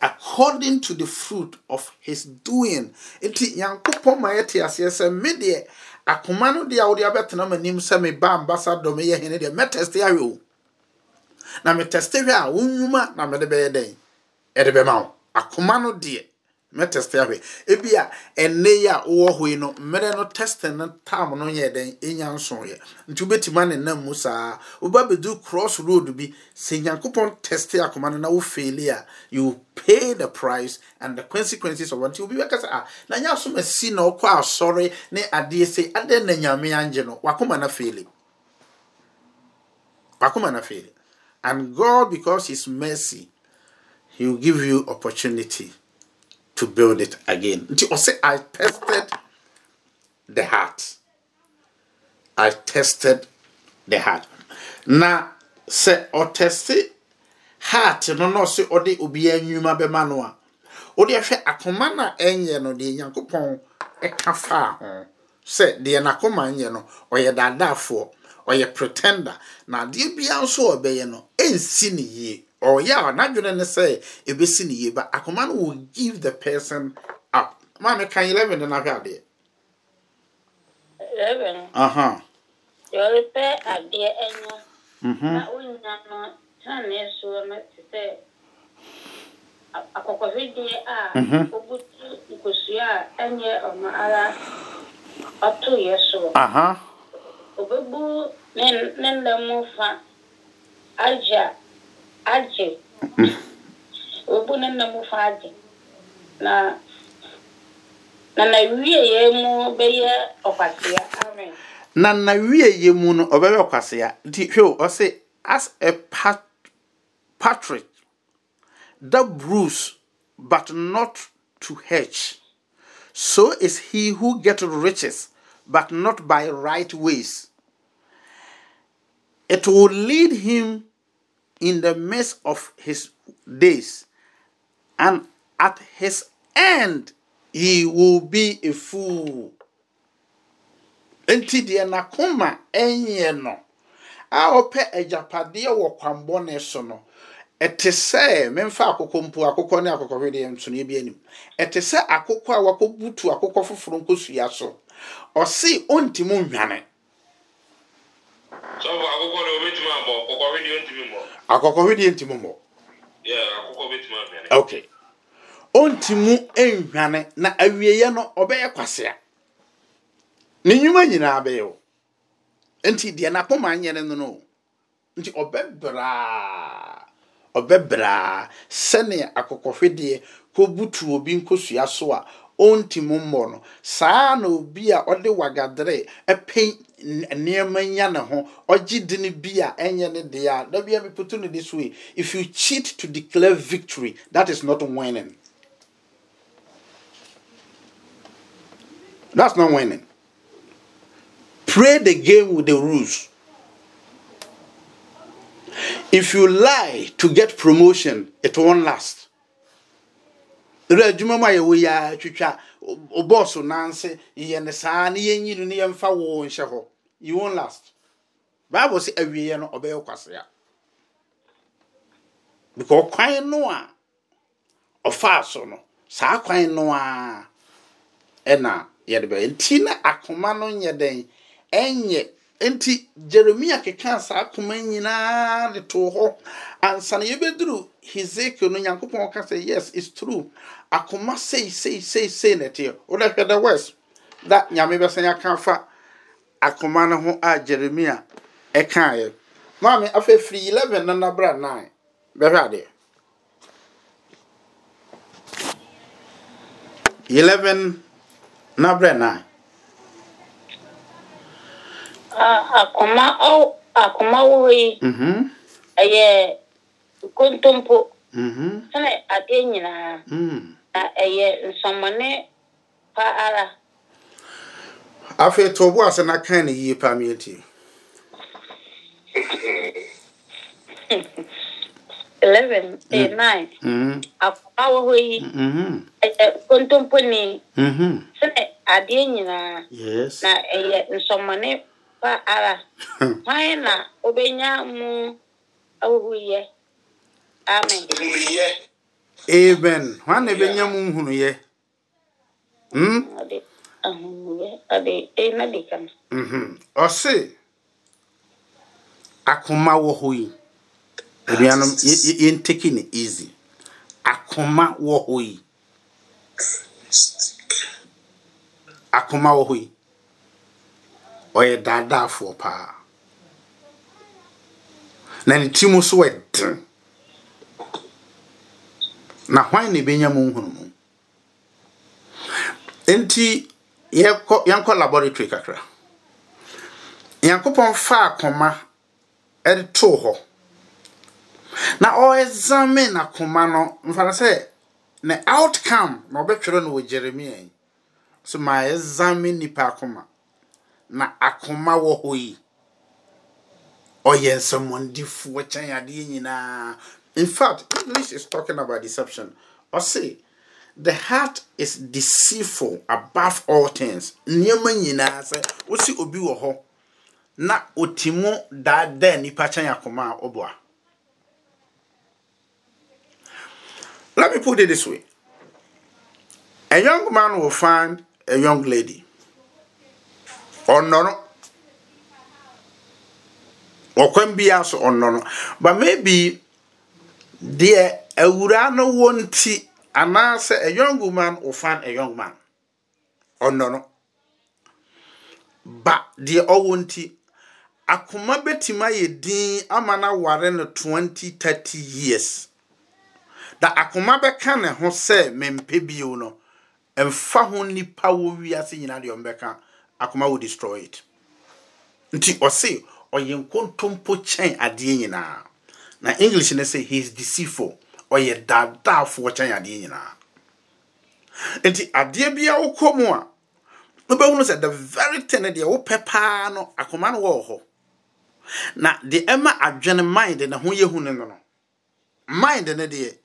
according to the fruit of his doing. Enti nyankopɔn ma yɛte aseɛ sɛ me deɛ akoma no deɛ a wode abɛtena m'anim sɛ meba ambassador meyɛ hene deɛ mɛtɛste ahwɛ o na metɛste hwɛ a wonwuma na mede bɛyɛ dɛn? Ɛde bɛma wo. Akoma no deɛ mɛtɛste ahwɛ ebi a ɛnɛ yi a wowɔ hɔ yi no mmerɛ no tɛste no tam no yɛ dɛn ɛnya nsoeɛ nti wobɛtumi ne nam mu saa. Woba bɛdu cross road bi sɛ nyankopɔn tɛste akoma no na wofeeli a you pay the price and the consequences of nti obi bɛka sɛ ah na nyɛ asom asi na wokɔ asɔre ne adeɛ sɛ adɛn na nyame angye no wakoma no feeli wakoma no feeli and God, because His mercy, He will give you opportunity to build it again. Nti ɔsɛ i tested the heart. I tested the heart. Na sɛ ɔtɛste heart no na ɔsɛ ɔde obiara nnwuma bɛma no a wode hwɛ akoma na ɛnyɛ no deɛ nyankopɔn ɛka faa ho. Sɛ deɛ n'akoma nyɛ no ɔyɛ daadaafoɔ ɔyɛ pretender na adeɛ biara nso a ɔbɛyɛ no ɛnsi ne yie ɔyɛ a n'adwene ne sɛ ɛbɛsi ne yie ba akoma no will give the person up. Maame kan eleven uh-huh. mm-hmm. na ahwɛ adeɛ Reverend, aha deɛ ɔrepɛ adeɛ mhm na wonya no tenee soɔ no te sɛ a- akɔkɔhwedeɛ a wobutu nkosua a ɛnyɛ ɔno ara ɔtoeɛ soɔ aha obebu ne ne nna mu fa agye a agye hmm. obebu ne nna mu fa agye na na na wieɛ mu bɛyɛ ɔkwasea amen. Na na wieyɛ mu no ɔbɛyɛ ɔkwasea nti hwɛ ɔse as a pat partridge that brews but not to hatch so is he who get riches but not by right ways. It will lead him in the midst of his days and at his end he will be a fool. Nti deɛ n'akoma ɛnyɛ no a ɔpɛ agyapadeɛ wɔ kwanbɔne so no ɛte sɛ memfa akokɔ mpo akokɔ ne akokɔhwedeɛ nsonoeɛ bi anim. Ɛte sɛ akokɔ a wakɔbutu akokɔ foforɔ nkosua so ɔse ɔntimi nhwane ɔntumi mbɔ. Akokɔhwedeɛ ntimi mmɔ okay. Ɔntimi nhwane na awieeɛ no ɔbɛyɛ kwasea. Ne nnwuma nyinaa bɛyɛ o. Nti deɛ n'akoma nyɛ no no nti ɔbɛbraa ɔbɛbraa sɛnea akokɔhwedeɛ kɔbutu obi nkosua so a ɔntimi mmɔ no saa na obi a ɔde wagadere ɛpɛ nneɛma nya ne ho. Ɔgye di ne bi a ɛnyɛ ne deɛ a da bia meputu no this way if you cheat to declare victory that is not winning. That's not winning. Play the game with the rules. If you lie to get promotion it won't last ɛdɛ adwuma mu a yɛwɔ yi a twitwa ɔbɔɔso nanse yɛ ne saa ne yɛnyi no ne yɛmfa wo nhyɛ hɔ. You won't last. Bible sɛ awieɛ no ɔbɛyɛ kwasea because kwan no a ɔfaa so no saa kwan no a ɛna yɛde bɛyɛ. Nti na akoma no nyɛ dɛn? Ɛnyɛ. Nti jeremia keka saa akoma nyinaa de too hɔ. Ansa na yɛbɛduru hezekiel no nyankopɔn ka sɛ yes it's true. Akoma sei sei sei sei na ɛteɛ. Wode hwɛ the west da nyame bɛsan aka fa akoma no ho a jeremia ɛkaeɛ. Maame afei firi 11 no nabra 9 bɛhwɛ adeɛ. 11 nabrɛ 9 A- akoma ɔw akoma wɔ yi mhm. ɛyɛ kontompo mhm. Sɛne adeɛ nyinaa. Mm. Ɛyɛ nsɔmmɔne pa ara. Afei to ase na kan ne yie pa meɛtie eleven eh, nine. Mhm akoma wɔ hɔ yi. Mhm ɛyɛ kontomponi. Mhm sɛne adeɛ nyinaa na ɛyɛ nsɔmmɔne pa ara. Hwan na wobɛnya mu? Ahuhuyɛ amen. Amen. Nwa na ebe nye m nhuru hmm? ya. Mhm. Ọ sị akụma wọ hụ yi. Ebianum yɛ nteki ne easy. Akoma wɔ hɔ yi. Paa. Na ne ti mu nso. Na hwan na ɛbɛnya mu nhunumu nti yɛkɔ yɛnkɔ laboratory kakra. Nyankopɔn fa akoma ɛde too hɔ. Na ɔexamine akoma no mfa no sɛ na outcome na ɔbɛtwerɛ no wɔ jeremia yi. So ma ɛzame nipa akoma. Na akoma wɔ hɔ yi. Ɔyɛ nsɛmmɔndifoɔ kyɛn adeɛ nyinaa. In fact english is talking about deception. Ɔse the heart is deceitful above all things. Obi na oti mu daadaa nipa let me put it this way. A young man will find a young lady. Ɔnɔno ɔkwan biara so ɔnɔno but maybe deɛ awura no wɔ nti anaasɛ a young woman will find a young man. Ɔnɔno ba deɛ ɔwɔ nti akoma bɛtumi ayɛ din ama no aware no 20 30 years. Da akoma bɛka ne ho sɛ mempɛ bio no ɛmfa ho nipa wɔ wiase nyinaa deɛ ɔmbɛka. Akoma will destroy it. Nti ɔse ɔyɛ nkontompo kyɛn adeɛ nyinaa. Na english no sɛ he is deceitful. Ɔyɛ daadaafoɔ kyɛn adeɛ nyinaa. Nti adeɛ biara wokɔ mu a wobɛhunu sɛ the very thing deɛ wopɛ paa no akoma no wɔwɔ hɔ. Na deɛ ɛma adwene mind ne ho yɛhu no no no mind no deɛ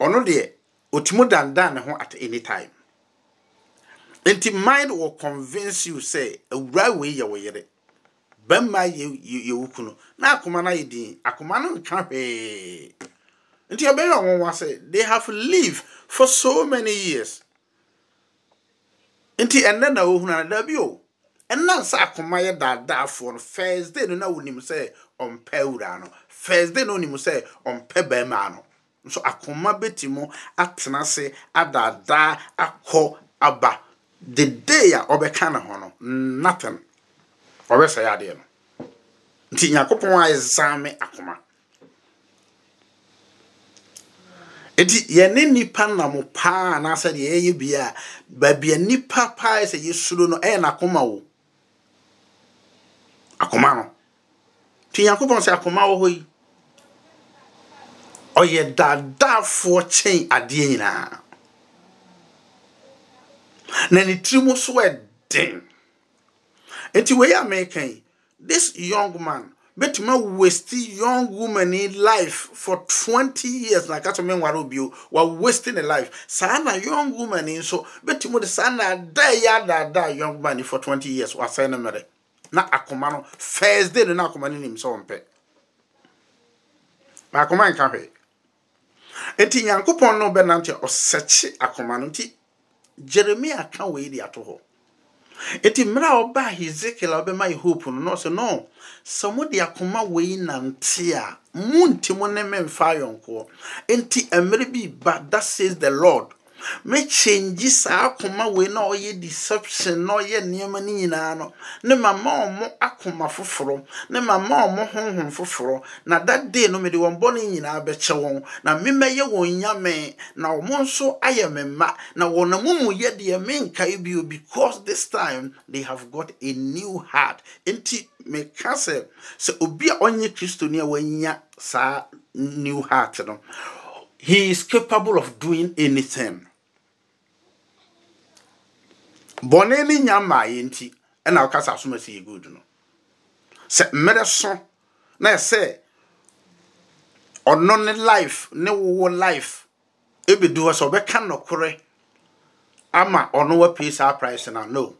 ɔno deɛ ɔtumi dandan ne ho at any time. Nti mind will convince you sɛ awura wei yɛ wo yere bɛmma yɛ yɛ wo kunu. Na akoma no ayɛ din. Akoma no nka hwee. Nti ɛbɛyɛ ɔnwanwa sɛ they have lived for so many years. Nti ɛnɛ na ohun na dabi o ɛnna nsa akoma yɛ daadaafoɔ no first day no na wonim sɛ ɔmpɛ awura no. Day no onim sɛ ɔmpɛ bɛrima no. Nso akoma bɛti mu atena ase adaadaa akɔ aba. The day a ɔbɛka ne ho no nothing ɔbɛsɛe adeɛ no. Nti nyankopɔn ayɛ zame akoma. Nti yɛne nipa nam paa anaasɛ deɛ yɛyɛ bia a baabi a nipa paa sɛ yɛsuro no ɛyɛ n'akoma wo akoma no. Nti nyankopɔn sɛ akoma wɔ hɔ yi ɔyɛ daadaafoɔ kyɛn adeɛ nyinaa. Na ne tiri mu so ɛden. Nti wei a meka this young man bɛtumi waste young woman in life for 20 years na kakyɛ me nware obi o wa waste ne life. Saa na young woman yi nso bɛtumi de saa na ada yɛ adaadaa young man for 20 years wasɛe ne mmerɛ na akoma no first day na akoma no nim sɛ ɔmpɛ. Na akoma nka hwee. Nti nyankopɔn no bɛnante ɔsɛkye akoma no. Nti jeremia ka wei de ato hɔ nti mmerɛ a ɔbaa hezekiel a ɔbɛma yɛ hope no na no sɛ mode akoma wei nante a monti mo ne me mfa ayɔnkoɔ nti mmerɛ bi ba that says the lord mɛkyɛngyi saa akoma wei na ɔyɛ deception na ɔyɛ nneɛma no nyinaa no ne mama ɔmo akoma foforɔ ne mama ɔmo honhom foforɔ na that no mede wɔn bɔne nyinaa bɛkyɛ wɔn. Na memɛyɛ wɔn nyame na ɔmo nso ayɛ me mma na wɔn mu yɛ deɛ menkae bio because this time they have got a new heart. Nti meka sɛ sɛ obi a ɔnyɛ kristoni a wanya saa new heart no he is capable of doing anything. Bɔne ne nya mmaa yɛ nti ɛna ɔkasa asom asi yɛ good no sɛ mmerɛ so na ɛsɛ ɔno ne life ne wowɔ life ebedu hɔ sɛ ɔbɛka nɔkorɛ ama ɔno wapie saa price na no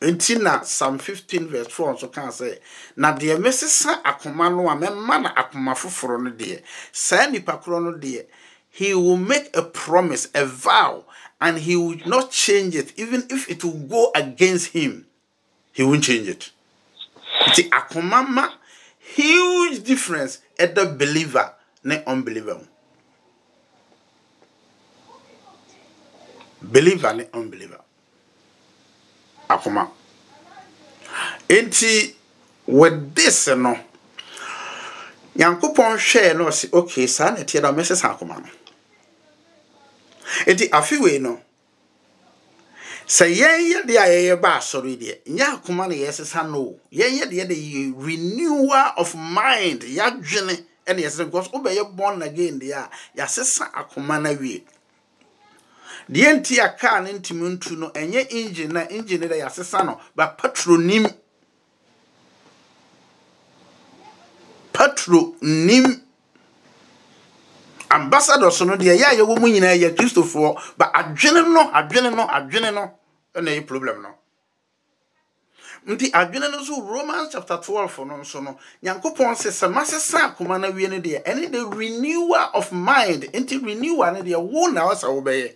nti na psalm 15 verse 4 nso kaa sɛ na deɛ mesesa akoma no a mɛma na akoma foforɔ no deɛ saa korɔ no deɛ he will make a promise a vow and he will not change it. Even if it will go against him he won't change it. Nti akoma ma huge difference ɛda believer ne unbeliever mu believer ne unbeliever akoma. Nti with this no nyankopɔn hwɛɛ no ɔse okay saa na ɛteɛ da mɛsesa akoma no. Nti afewei no sɛ yɛn yɛ deɛ a yɛyɛ ba asɔre deɛ nyɛ akoma na yɛsesa no o. Yɛn yɛ deɛ de yɛ renewal of mind yɛadwene ɛna yɛsesa because wobɛyɛ born again deɛ a yɛasesa akoma no awie deɛ nti a kaa no ntumi ntu no ɛnyɛ engine na engine dɛ yɛasesa no ba patro nim patro nim ambassadors no deɛ yɛ a yɛwɔ mu nyinaa yɛ kristofoɔ ba adwene no adwene no adwene no ɛna ɛyɛ problem no. Nti adwene no nso romans chapter 12 no nso no nyankopɔn sɛ sɛ masesa akoma no awie no deɛ ɛne the renewal of mind. Nti renewal no deɛ wo na wɔ sɛ wobɛyɛ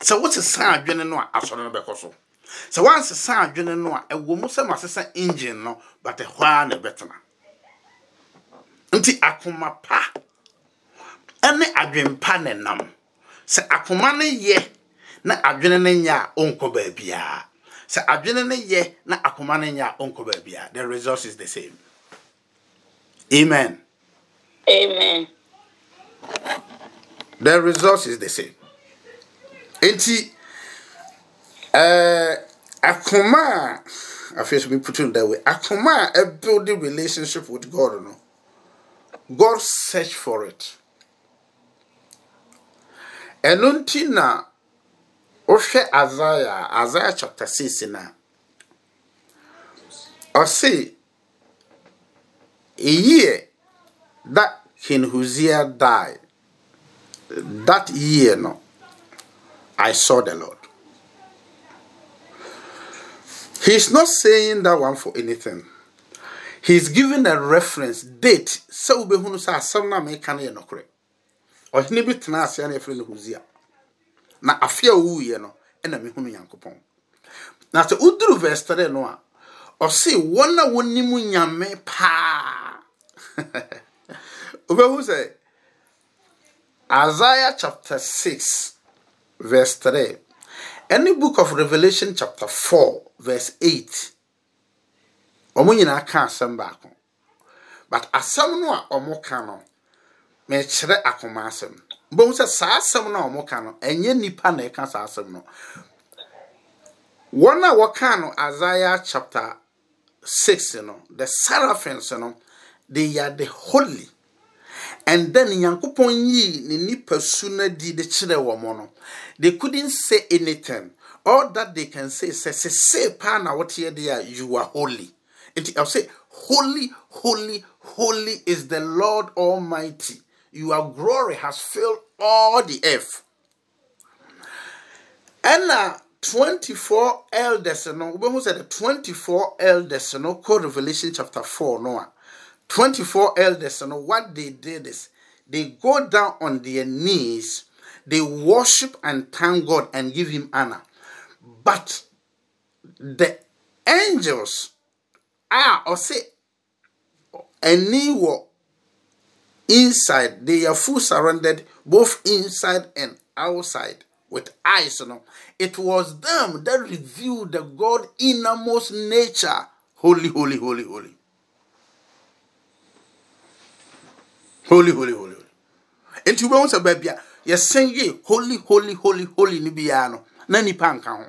sɛ wosesa adwene no a asɔre no bɛkɔ so. Sɛ woansesa adwene no a ɛwɔ mu sɛ masesa engine no but ɛhɔ ara na ɛbɛtena. Nti akoma pa ɛne adwen pa na ɛnam. Sɛ akoma no yɛ na adwene no nyɛ a ɔnkɔ baabiara sɛ adwene no yɛ na akoma no nyɛ a ɔnkɔ baabiara the result is the same. Amen. Amen. the result is the same. Nti ɛɛ eh, akoma afei so we put it that way akoma a ɛbuild the relationship with God no. God search for it. Ɛno nti na wohwɛ Isaiah Isaiah chapter six na ɔse a year that King Uzziah died that year no I saw the Lord. He's not saying that one for anything. He's giving a reference date. So Sɛ wobɛhunu sɛ asɛm no a meka no yɛ nokorɛ. Ɔhene bi tena ase a na yɛfrɛ no Uzziah. Na afe a ɔwuiɛ no, ɛna mehunu Nyankopɔn. Na sɛ woduru verse 3 no a, ɔse wɔn a wɔnim nyame paa. Wobɛhu sɛ Isaiah chapter 6 verse 3. Any book of Revelation chapter 4 verse 8. Ɔmo nyinaa ka asɛm baako. But asɛm no a ɔmo ka no, mekyerɛ akoma asɛm. Bohu sɛ saa asɛm no a ɔmo ka no, ɛnyɛ nipa na ɛka saa asɛm no. Wɔn a wɔka no Isaiah chapter 6 no, the seraphims no, they are the holy. And then nyankopɔn yii ne nipa su no di de kyerɛ wɔn no. They couldn't say anything. All that they can say sɛ sese paa na wɔteɛ deɛ a you are holy. Nti i'll say holy holy holy is the lord almighty. Your glory has filled all the earth. Ɛna 24 elders no wobɛhu sɛ the 24 elders no kɔ revelation chapter 4 no a 24 elders, and what they did is they go down on their knees, they worship and thank God and give Him honor. But the angels are, or say, any were inside, they are full surrounded, both inside and outside, with eyes. You know, it was them that revealed the God innermost nature. Holy, holy, holy, holy. Holy holy holy nti wobɛhu sɛ baabi a yɛsɛn yie holy holy holy holy no biara no na nipa nka ho.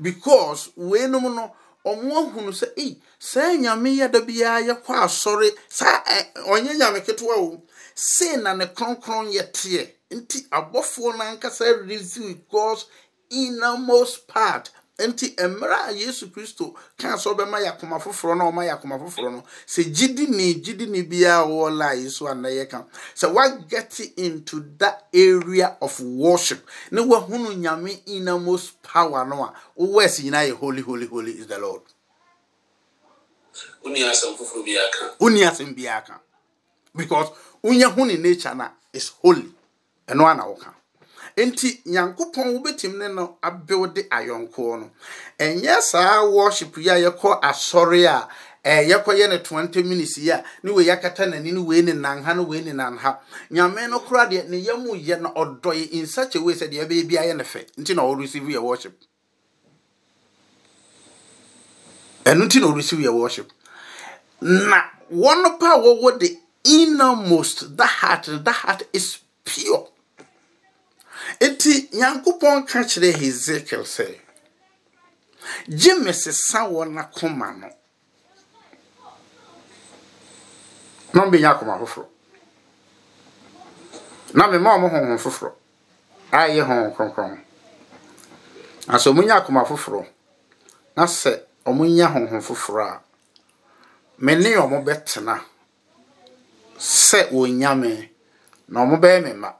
Because weinom no ɔmo ahunu sɛ ei saa nyame yɛ da biara yɛkɔ asɔre saa ɔnyɛ nyame ketewa o. Sei na ne kronkron yɛ teɛ. Nti abɔfoɔ no ankasa reveal god's innermost part nti mmerɛ a yesu kristo kaa sɛ ɔbɛma yɛ akoma foforɔ na ɔma yɛ akoma foforɔ no sɛ gyidi ne gyidi ne biara wɔ la yi so ana yɛka sɛ into that area of worship ne woahunu nyame innermost power no a wowɔ ɛsi nyinaa yɛ holy holy holy is the lord. Wonni asɛm foforɔ bi aka wonni asɛm biara ka. Because wonya hu ne nature no a is holy. Ɛno ana woka nti nyankopɔn wobɛtumi ne no abɛwde ayɔnkoɔ no. Ɛnyɛ saa worship yi a yɛkɔ asɔre a yɛkɔyɛ no 20 minutes yi a ne wei akata n'ani no wei ne nanha no wei ne nanha. Nyame no kora deɛ ne yam yɛ no ɔdɔ yɛ in such sɛ deɛ ɛbɛyɛ biara yɛ ne fɛ. Nti na ɔreceive yɛ worship. Ɛno nti na ɔreceive yɛ worship. Na wɔn pa a wɔwɔ the innermost that heart that heart is pure. Eti Nyankopɔn ka kyerɛ Hezekiel sɛ gye me sesa wɔn akoma no. Na ɔmbɛnya akoma foforɔ. Na mema ɔmo honhom foforɔ. A honhom kronkron. Na sɛ ɔmo nya akoma foforɔ na sɛ ɔmo nya honhom foforɔ a me ne ɔmo bɛtena sɛ wɔnya na ɔmo bɛyɛ me mma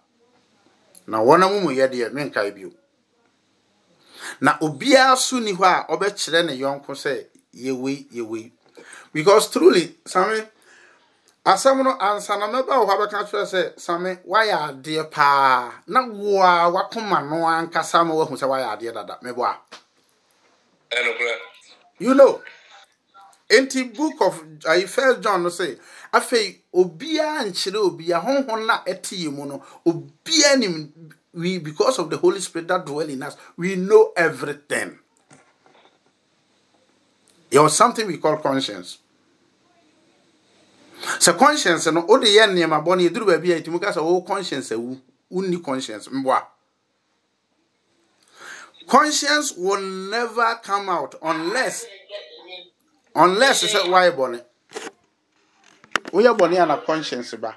na wɔn amumuyɛ deɛ menkae bio. Na obiara so ni hɔ a ɔbɛkyerɛ ne yɔnko sɛ yɛwei yɛwei. Because truly same asɛm no ansa na mɛba wɔ hɔ abɛka kyerɛ sɛ same woayɛ adeɛ paa. Na wo a wakoma no ankasa ma woahu sɛ woayɛ adeɛ dada. Meboa ɛnokorɛ. You know. Nti book of uh, first john no say afei obiara nkyerɛ obiara honhom na ɛte yɛ mu no obiara nim we because of the holy spirit that dwell in us we know everything. There was something we call conscience. Sɛ conscience no wode yɛ nneɛma bɔne ɛduru baabi a ɛtumi ka sɛ oh, wo conscience awu wonni conscience. Mboa. Conscience will never come out unless unless sɛ woayɛ bɔne woyɛ bɔne a na conscience ba